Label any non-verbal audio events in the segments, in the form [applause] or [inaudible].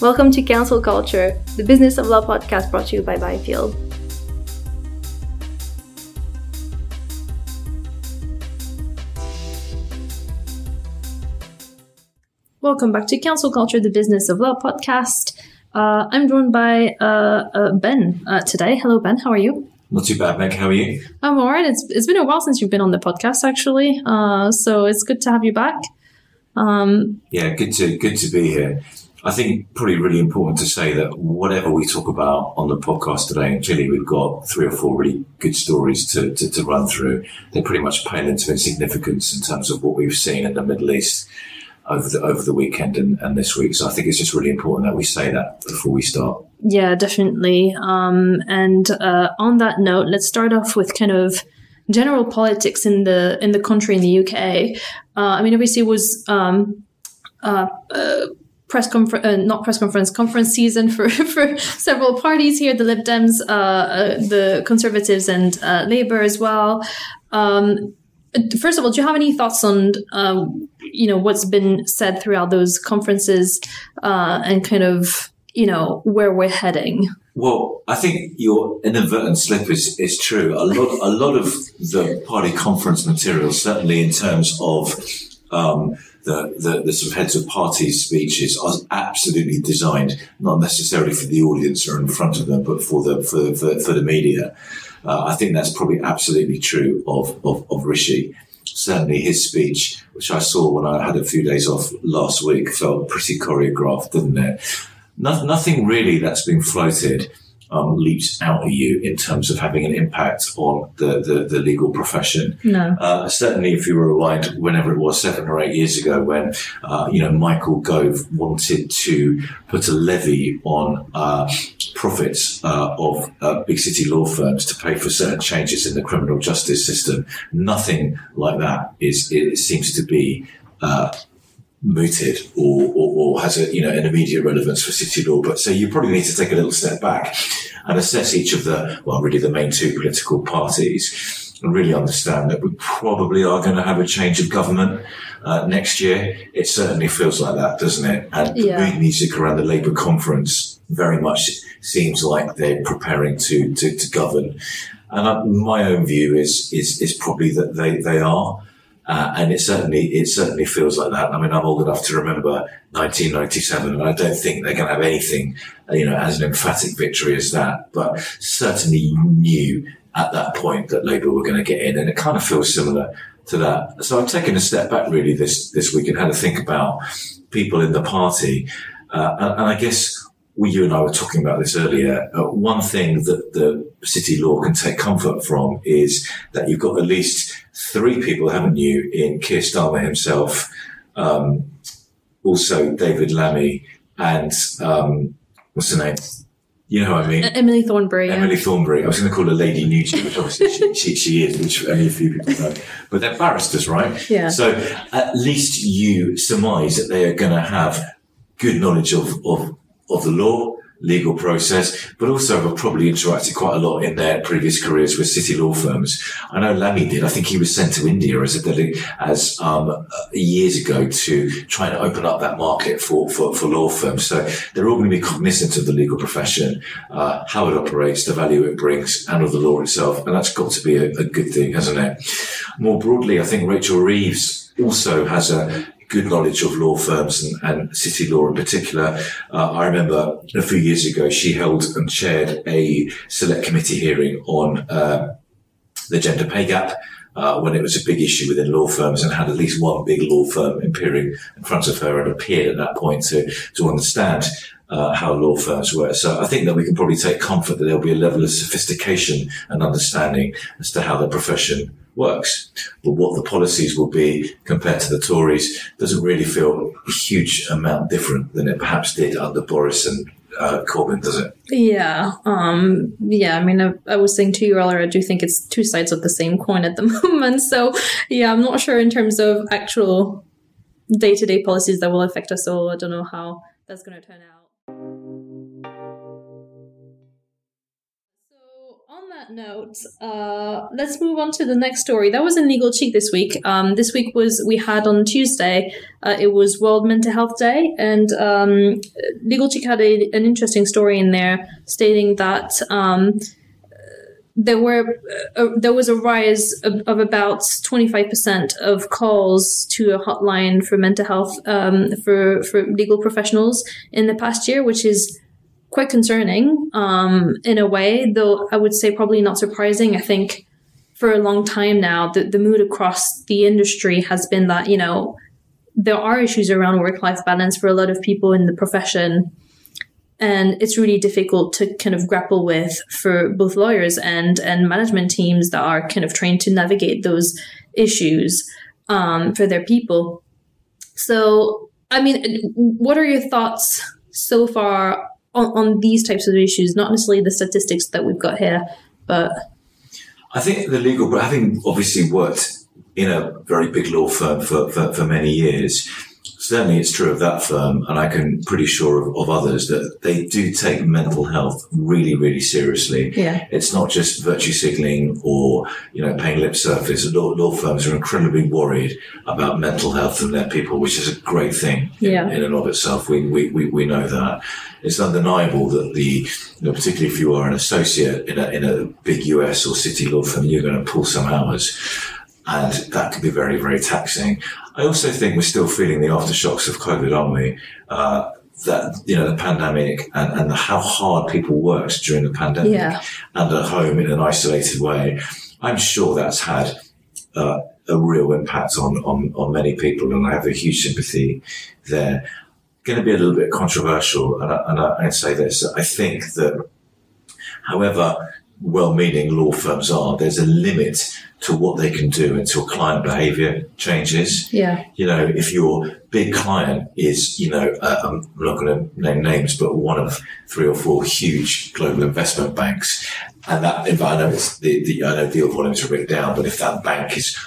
Welcome to Counsel Culture, the Business of Law podcast brought to you by Byfield. Welcome back to Counsel Culture, the Business of Law podcast. Uh, I'm joined by uh, uh, Ben uh, today. Hello, Ben. How are you? Not too bad, Meg. How are you? I'm all right. It's, it's been a while since you've been on the podcast, actually. Uh, so it's good to have you back. Um, Yeah, good to good to be here. I think probably really important to say that whatever we talk about on the podcast today, and clearly we've got three or four really good stories to, to, to run through. They pretty much pale into insignificance in terms of what we've seen in the Middle East over the over the weekend and, and this week. So I think it's just really important that we say that before we start. Yeah, definitely. Um, and uh, on that note, let's start off with kind of general politics in the in the country in the UK. Uh, I mean, obviously, was um, uh, uh, press conference, uh, not press conference, conference season for [laughs] for several parties here: the Lib Dems, uh, uh, the Conservatives, and uh, Labour as well. Um, first of all, do you have any thoughts on um, you know what's been said throughout those conferences uh, and kind of you know where we're heading? Well, I think your inadvertent slip is, is true. A lot, a lot of the party conference material, certainly in terms of um, the, the, the heads of parties speeches, are absolutely designed not necessarily for the audience or in front of them, but for the for, for, for the media. Uh, I think that's probably absolutely true of, of, of Rishi. Certainly, his speech, which I saw when I had a few days off last week, felt pretty choreographed, didn't it? No, nothing really that's been floated um, leaps out at you in terms of having an impact on the, the, the legal profession. No. Uh, certainly, if you rewind whenever it was seven or eight years ago, when uh, you know Michael Gove wanted to put a levy on uh, profits uh, of uh, big city law firms to pay for certain changes in the criminal justice system, nothing like that is it seems to be uh, mooted or, or, or, has a you know an immediate relevance for city law. But so you probably need to take a little step back and assess each of the well, really the main two political parties. And really understand that we probably are going to have a change of government uh, next year. It certainly feels like that, doesn't it? And Yeah. the music around the Labour conference very much seems like they're preparing to to, to govern. And uh, my own view is is is probably that they they are. Uh, and it certainly it certainly feels like that. I mean, I'm old enough to remember 1997, and I don't think they're going to have anything, you know, as an emphatic victory as that. But certainly, you knew at that point that Labour were going to get in, and it kind of feels similar to that. So I've taken a step back really this this week and had to think about people in the party, uh, and, and I guess well, you and I were talking about this earlier. Uh, one thing that the city law can take comfort from is that you've got at least three people, haven't you, in Keir Starmer himself, um, also David Lammy, and um, what's her name? You know what I mean? Emily Thornberry. yeah. Emily Thornberry. I was going to call her Lady Nugee, which obviously she, [laughs] she, she is, which only a few people know. But they're barristers, right? Yeah. So at least you surmise that they are going to have good knowledge of, of, of the law, legal process, but also have probably interacted quite a lot in their previous careers with city law firms. I know Lammy did. I think he was sent to India as a delegate, as um, uh, years ago to try and open up that market for, for, for law firms. So they're all going to be cognizant of the legal profession, uh, how it operates, the value it brings, and of the law itself. And that's got to be a, a good thing, hasn't it? More broadly, I think Rachel Reeves also has a good knowledge of law firms and, and city law in particular. Uh, I remember a few years ago, she held and chaired a select committee hearing on uh, the gender pay gap. Uh, when it was a big issue within law firms and had at least one big law firm appearing in front of her and appeared at that point to, to understand uh, how law firms work. So I think that we can probably take comfort that there'll be a level of sophistication and understanding as to how the profession works. But what the policies will be compared to the Tories doesn't really feel a huge amount different than it perhaps did under Boris and uh, Corbyn, does it? Yeah. Um, yeah. I mean, I, I was saying to you earlier, I do think it's two sides of the same coin at the [laughs] moment. So, yeah, I'm not sure in terms of actual day to day policies that will affect us all. I don't know how that's going to turn out. Note, uh, let's move on to the next story. That was in Legal Cheek this week. Um, this week was we had on Tuesday. Uh, it was World Mental Health Day, and um, Legal Cheek had a, an interesting story in there stating that um, there were uh, there was a rise of, of about 25% of calls to a hotline for mental health um, for for legal professionals in the past year, which is quite concerning um, in a way, though I would say probably not surprising. I think for a long time now, the, the mood across the industry has been that, you know, there are issues around work life balance for a lot of people in the profession. And it's really difficult to kind of grapple with for both lawyers and, and management teams that are kind of trained to navigate those issues um, for their people. So, I mean, what are your thoughts so far on, on these types of issues, not necessarily the statistics that we've got here, but I think the legal, but having obviously worked in a very big law firm for, for, for many years, certainly it's true of that firm, and I can pretty sure of, of, others that they do take mental health really, really seriously. Yeah. It's not just virtue signaling or, you know, paying lip service. Law, law firms are incredibly worried about mental health of their people, which is a great thing yeah. in, in and of itself. We, we, we, we know that. It's undeniable that the, you know, particularly if you are an associate in a, in a big US or city law firm, you're going to pull some hours and that can be very, very taxing. I also think we're still feeling the aftershocks of COVID, aren't we? Uh, that you know the pandemic and, and how hard people worked during the pandemic yeah. and at home in an isolated way. I'm sure that's had uh, a real impact on, on on many people, and I have a huge sympathy there. Going to be a little bit controversial, and I, and I, I say this: I think that, however well-meaning law firms are, there's a limit to what they can do until client behavior changes. Yeah. You know, if your big client is, you know, uh, I'm not going to name names, but one of three or four huge global investment banks, and that, if I know it's the, the I know deal volumes are bit down, but if that bank is,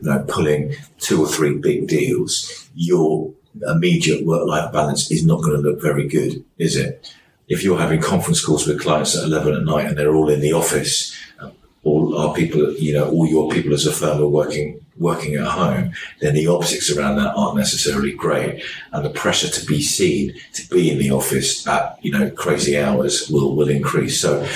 you know, pulling two or three big deals, your immediate work-life balance is not going to look very good, is it? If you're having conference calls with clients at 11 at night and they're all in the office, um, all our people, you know, all your people as a firm are working working at home, then the optics around that aren't necessarily great, and the pressure to be seen, to be in the office at you know crazy hours will will increase. So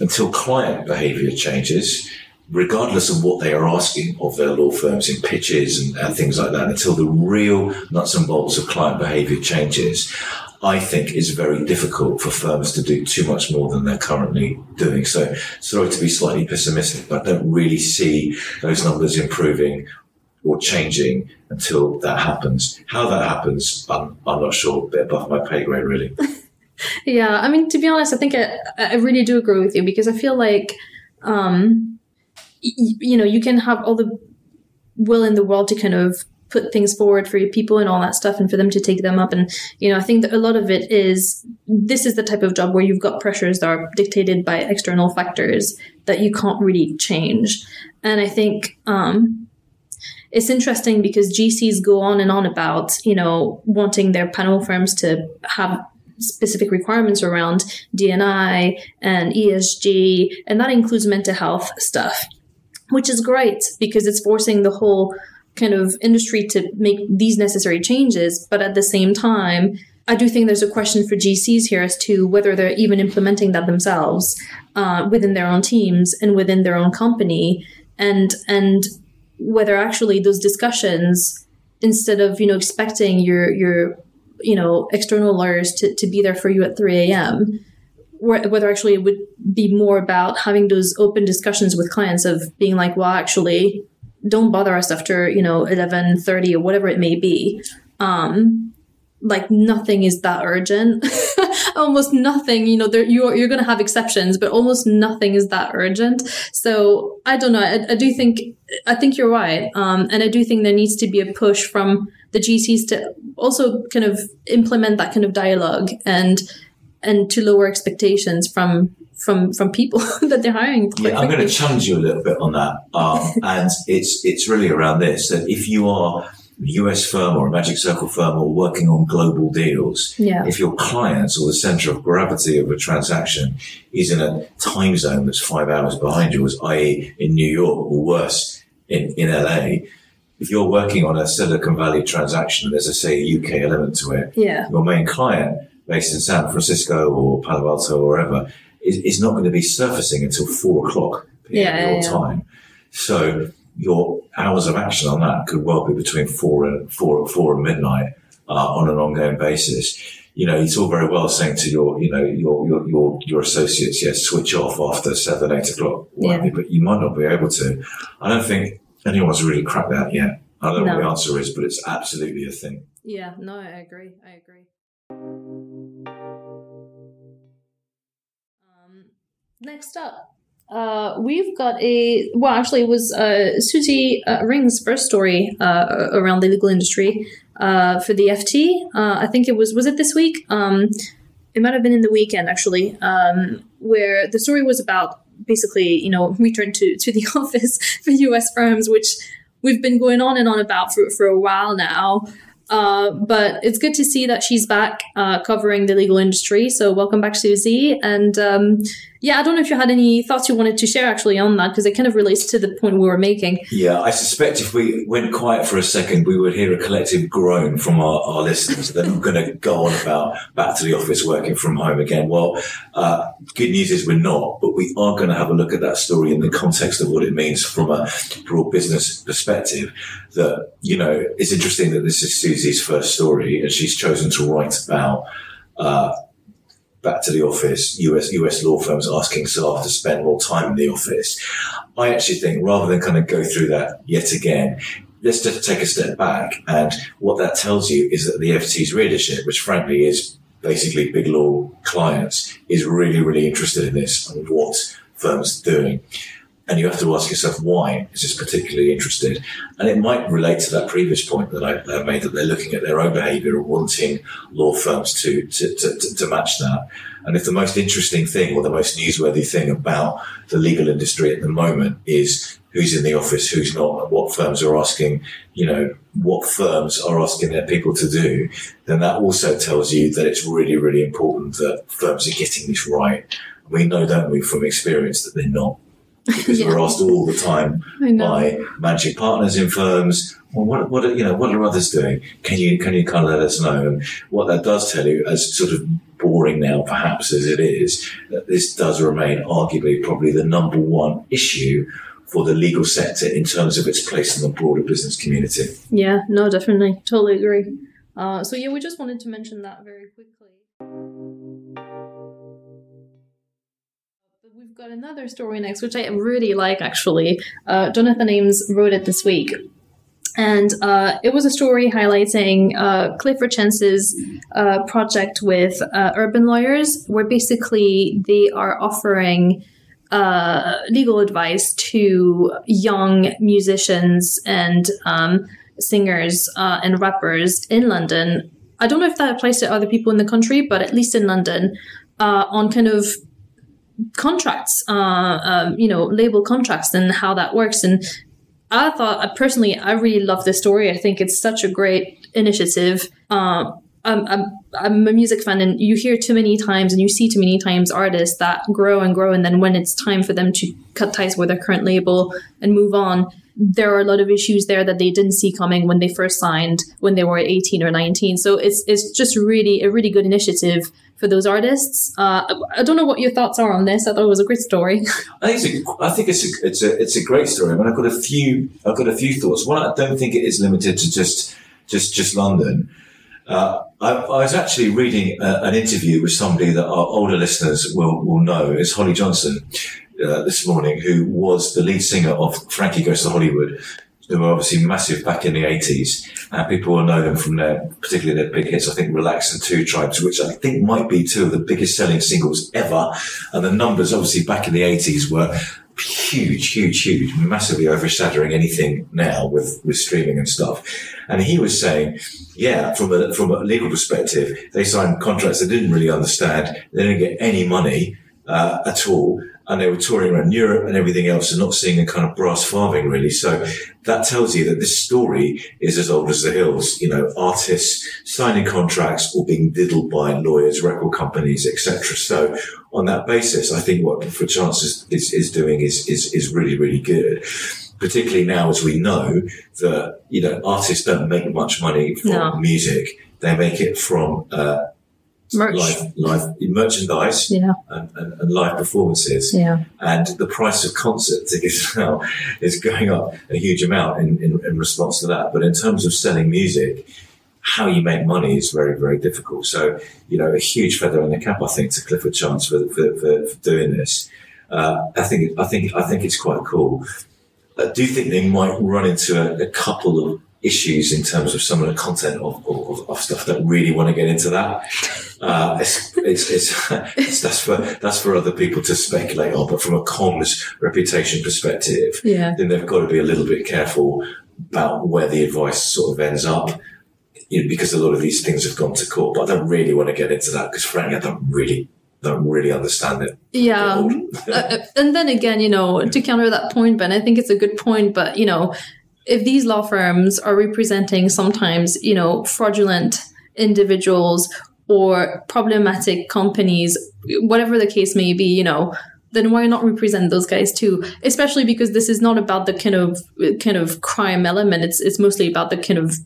until client behaviour changes, regardless of what they are asking of their law firms in pitches and, and things like that, until the real nuts and bolts of client behaviour changes, I think is very difficult for firms to do too much more than they're currently doing. So sorry to be slightly pessimistic, but I don't really see those numbers improving or changing until that happens. How that happens, I'm, I'm not sure. A bit above my pay grade, really. [laughs] yeah, I mean, to be honest, I think I, I really do agree with you because I feel like, um, y- you know, you can have all the will in the world to kind of put things forward for your people and all that stuff and for them to take them up. And, you know, I think that a lot of it is this is the type of job where you've got pressures that are dictated by external factors that you can't really change. And I think, um, it's interesting because GCs go on and on about, you know, wanting their panel firms to have specific requirements around DNI and ESG, and that includes mental health stuff, which is great because it's forcing the whole kind of industry to make these necessary changes. But at the same time, I do think there's a question for GCs here as to whether they're even implementing that themselves uh, within their own teams and within their own company, and and whether actually those discussions, instead of you know expecting your your you know external lawyers to, to be there for you at 3 a.m whether actually it would be more about having those open discussions with clients of being like well actually don't bother us after you know 11:30 or whatever it may be. Um like nothing is that urgent. [laughs] Almost nothing you know there you're, you're to have exceptions but almost nothing is that urgent. So i don't know I, I, do think i think you're right um, and i do think there needs to be a push from the gcs to also kind of implement that kind of dialogue and and to lower expectations from from from people [laughs] that they're hiring. Yeah, I'm going to challenge you a little bit on that, um, [laughs] and it's it's really around this that if you are a US firm or a Magic Circle firm or working on global deals, Yeah. if your clients or the center of gravity of a transaction is in a time zone that's five hours behind yours, i.e. in New York or worse in, in LA, if you're working on a Silicon Valley transaction and there's a say a UK element to it, Yeah. your main client based in San Francisco or Palo Alto or wherever is, is not going to be surfacing until four o'clock PM Yeah, your yeah, yeah. time. So your hours of action on that could well be between four and four, four and midnight uh, on an ongoing basis. You know, it's all very well saying to your, you know, your your your, your associates, yes, switch off after seven, eight o'clock, what have Yeah. but you might not be able to. I don't think anyone's really cracked that yet. I don't know what the answer is, but it's absolutely a thing. Yeah, no, I agree. I agree. Next up, uh, we've got a well, actually, it was uh, Suzi uh, Ring's first story uh, around the legal industry uh, for the FT. Uh, I think it was was it this week? Um, it might have been in the weekend actually, um, where the story was about basically, you know, return to to the [laughs] office for U.S. firms, which we've been going on and on about for for a while now. Uh, but it's good to see that she's back uh, covering the legal industry. So welcome back, Suzi. And um, yeah, I don't know if you had any thoughts you wanted to share actually on that because it kind of relates to the point we were making. Yeah, I suspect if we went quiet for a second, we would hear a collective groan from our, our listeners. They're going to go on about back to the office working from home again. Well, uh, good news is we're not, but we are going to have a look at that story in the context of what it means from a broad business perspective. That, you know, it's interesting that this is Suzi's first story and she's chosen to write about, uh, back to the office, US US law firms asking staff to spend more time in the office. I actually think rather than kind of go through that yet again, let's just take a step back. And what that tells you is that the FT's readership, which frankly is basically big law clients, is really, really interested in this and what firms are doing. And you have to ask yourself, why is this particularly interested? And it might relate to that previous point that I, made that they're looking at their own behavior and wanting law firms to, to, to, to, to match that. And if the most interesting thing or the most newsworthy thing about the legal industry at the moment is who's in the office, who's not, and what firms are asking, you know, what firms are asking their people to do, then that also tells you that it's really, really important that firms are getting this right. We know, don't we, from experience that they're not. Because [laughs] Yeah. we're asked all the time by managing partners in firms. Well, what, what, are- you know, what are others doing? Can you, can you kind of let us know? And what that does tell you, as sort of boring now perhaps as it is, that this does remain arguably probably the number one issue for the legal sector in terms of its place in the broader business community. Yeah, no, definitely. Totally agree. Uh, so, yeah, we just wanted to mention that very quickly. Got another story next, which I really like actually. Uh, Jonathan Ames wrote it this week. And uh, it was a story highlighting uh, Clifford Chance's uh, project with uh, Urban Lawyers, where basically they are offering uh, legal advice to young musicians and um, singers and rappers in London. I don't know if that applies to other people in the country, but at least in London, on kind of contracts, uh, um, you know, label contracts and how that works. And I thought, uh, personally, I really love this story. I think it's such a great initiative. Uh, I'm, I'm, I'm a music fan, and you hear too many times and you see too many times artists that grow and grow, and then when it's time for them to cut ties with their current label and move on, there are a lot of issues there that they didn't see coming when they first signed when they were 18 or 19. So it's it's just really a really good initiative for those artists. Uh, I don't know what your thoughts are on this. I thought it was a great story. [laughs] I think it's a, I think it's a, it's a, it's a great story. I mean, I've got a few, I've got a few thoughts. One, I don't think it is limited to just, just, just London. Uh, I, I was actually reading uh, an interview with somebody that our older listeners will, will know. It's Holly Johnson uh, this morning, who was the lead singer of Frankie Goes to Hollywood. They were obviously massive back in the 80s, and people will know them from their, particularly their big hits. I think Relax and Two Tribes, which I think might be two of the biggest selling singles ever. And the numbers, obviously, back in the 80s were huge, huge, huge, massively overshadowing anything now with, with streaming and stuff. And he was saying, yeah, from a, from a legal perspective, they signed contracts they didn't really understand. They didn't get any money, uh, at all. And they were touring around Europe and everything else and not seeing a kind of brass farthing really. So that tells you that this story is as old as the hills. You know, artists signing contracts or being diddled by lawyers, record companies, etc. So on that basis, I think what Clifford Chance is, is, is doing is, is, is really, really good particularly now as we know that you know artists don't make much money from No. music; they make it from uh, Merch. live, live merchandise Yeah. and, and, and live performances. Yeah. And the price of concert tickets [laughs] now is going up a huge amount in, in, in response to that. But in terms of selling music, how you make money is very, very difficult. So, you know, a huge feather in the cap, I think, to Clifford Chance for, for, for, for doing this. Uh, I think, I think, I think it's quite cool. I do think they might run into a, a couple of issues in terms of some of the content of, of, of stuff that really want to get into that. Uh, it's, it's, it's, [laughs] it's, that's for, that's for other people to speculate on. But from a comms reputation perspective, Yeah. then they've got to be a little bit careful about where the advice sort of ends up. You know, because a lot of these things have gone to court, but I don't really want to get into that because frankly, I don't really, don't really understand it. Yeah. [laughs] Uh, and then again, you know, to counter that point, Ben, I think it's a good point. But, you know, if these law firms are representing sometimes, you know, fraudulent individuals or problematic companies, whatever the case may be, you know, then why not represent those guys too? Especially because this is not about the kind of kind of crime element. It's it's mostly about the kind of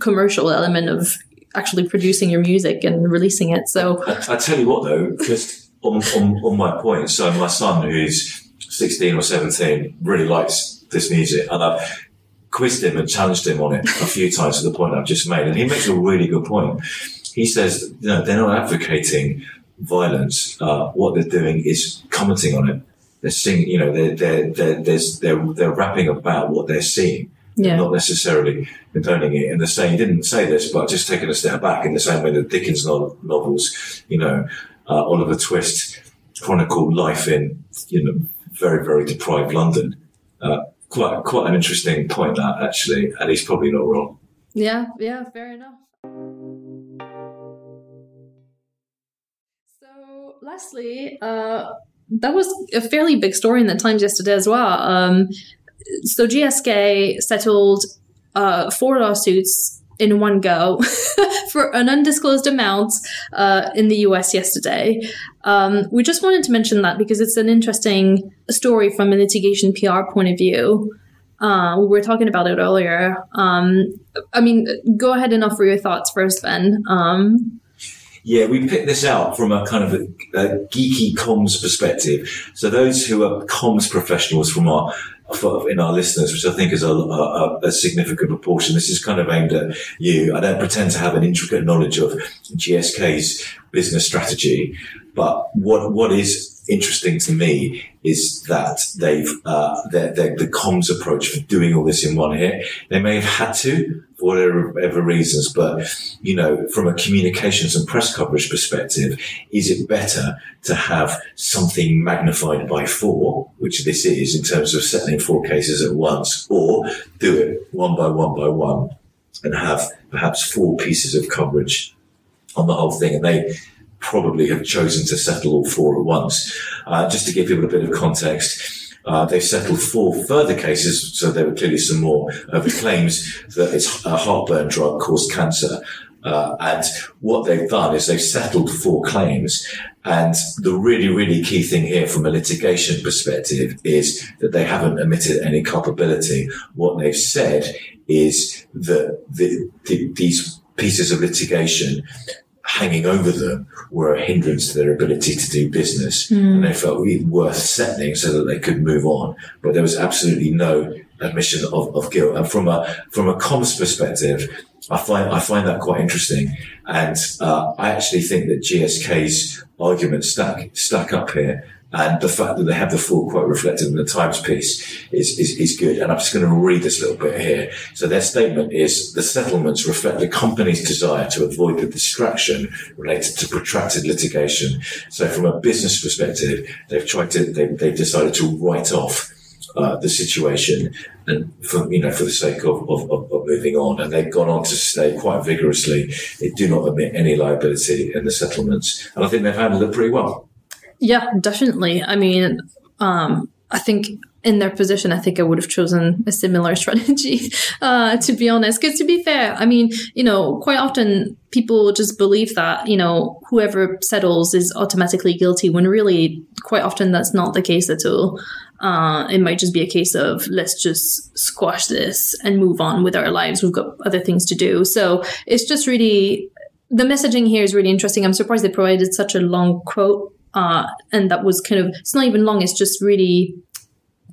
commercial element of actually producing your music and releasing it. So I, I tell you what though, just on, on, on my point, so my son who's 16 or 17 really likes this music and I've quizzed him and challenged him on it a few times to the point I've just made. And he makes a really good point. He says, you know, they're not advocating violence. Uh, what they're doing is commenting on it. They're seeing, you know, they're, they're, they're, there's, they're, they're rapping about what they're seeing yeah. not necessarily condoning it. And the same, he didn't say this, but just taking a step back in the same way that Dickens novels, you know, uh, Oliver Twist chronicle life in, you know, very, very deprived London. Uh, quite, quite an interesting point that actually, and he's probably not wrong. Yeah, yeah, fair enough. So, lastly, uh, that was a fairly big story in the Times yesterday as well. Um, so, GSK settled uh, four lawsuits in one go [laughs] for an undisclosed amount uh, in the US yesterday. Um, we just wanted to mention that because it's an interesting story from a litigation PR point of view. Uh, we were talking about it earlier. Um, I mean, go ahead and offer your thoughts first, Ben. Um, Yeah, we picked this out from a kind of a, a geeky comms perspective. So those who are comms professionals from our in our listeners, which I think is a, a, a significant proportion. This is kind of aimed at you. I don't pretend to have an intricate knowledge of GSK's business strategy, but what what is interesting to me is that they've uh, the comms approach for doing all this in one hit. They may have had to for whatever reasons, but you know, from a communications and press coverage perspective, is it better to have something magnified by four, which this is in terms of settling four cases at once, or do it one by one by one and have perhaps four pieces of coverage on the whole thing? And they probably have chosen to settle all four at once. Uh, just to give people a bit of context, uh, they've settled four further cases, so there were clearly some more over claims that it's a heartburn drug caused cancer. Uh, and what they've done is they've settled four claims. And the really, really key thing here from a litigation perspective is that they haven't admitted any culpability. What they've said is that the, the, these pieces of litigation hanging over them were a hindrance to their ability to do business. And they felt it worth settling so that they could move on. But there was absolutely no admission of, of guilt. And from a, from a comms perspective, I find, I find that quite interesting. And, uh, I actually think that GSK's arguments stack, stack up here. And the fact that they have the full quote reflected in the Times piece is, is, is good. And I'm just going to read this little bit here. So their statement is the settlements reflect the company's desire to avoid the distraction related to protracted litigation. So from a business perspective, they've tried to, they, they've decided to write off uh, the situation and for you know for the sake of, of, of, moving on and they've gone on to say quite vigorously they do not admit any liability in the settlements and I think they've handled it pretty well Yeah, definitely. I mean, um, I think in their position, I think I would have chosen a similar [laughs] strategy, uh, to be honest. Because to be fair, I mean, you know, quite often people just believe that, you know, whoever settles is automatically guilty when really quite often that's not the case at all. Uh, it might just be a case of let's just squash this and move on with our lives. We've got other things to do. So it's just really, the messaging here is really interesting. I'm surprised they provided such a long quote. Uh, and that was kind of, it's not even long. It's just really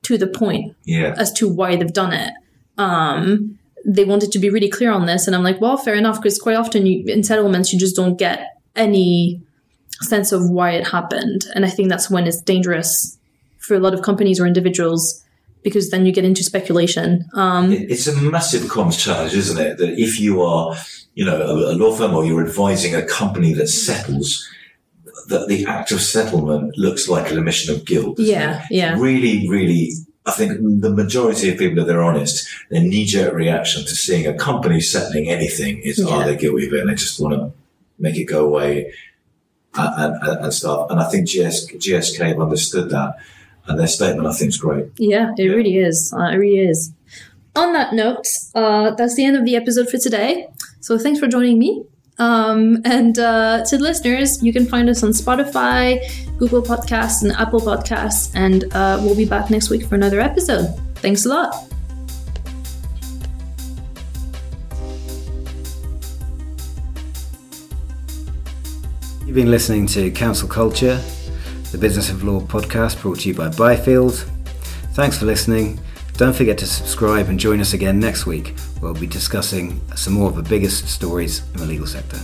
to the point Yeah. as to why they've done it. Um, they wanted to be really clear on this, and I'm like, well, fair enough, because quite often you, in settlements you just don't get any sense of why it happened, and I think that's when it's dangerous for a lot of companies or individuals because then you get into speculation. Um, It- It's a massive comms challenge, isn't it? That if you are, you know, a, a law firm or you're advising a company that settles, that the act of settlement looks like an admission of guilt. Yeah, it? yeah. Really, really, I think the majority of people, if they're honest, their knee-jerk reaction to seeing a company settling anything is, Yeah. oh, they're guilty of it and they just want to make it go away and, and, and stuff. And I think GS, GSK have understood that. And their statement, I think, is great. Yeah, it really is. Uh, it really is. On that note, uh, that's the end of the episode for today. So thanks for joining me. Um, and uh, to the listeners, you can find us on Spotify, Google Podcasts, and Apple Podcasts. And uh, we'll be back next week for another episode. Thanks a lot. You've been listening to Counsel Culture, the Business of Law podcast brought to you by Byfield. Thanks for listening. Don't forget to subscribe and join us again next week, where we'll be discussing some more of the biggest stories in the legal sector.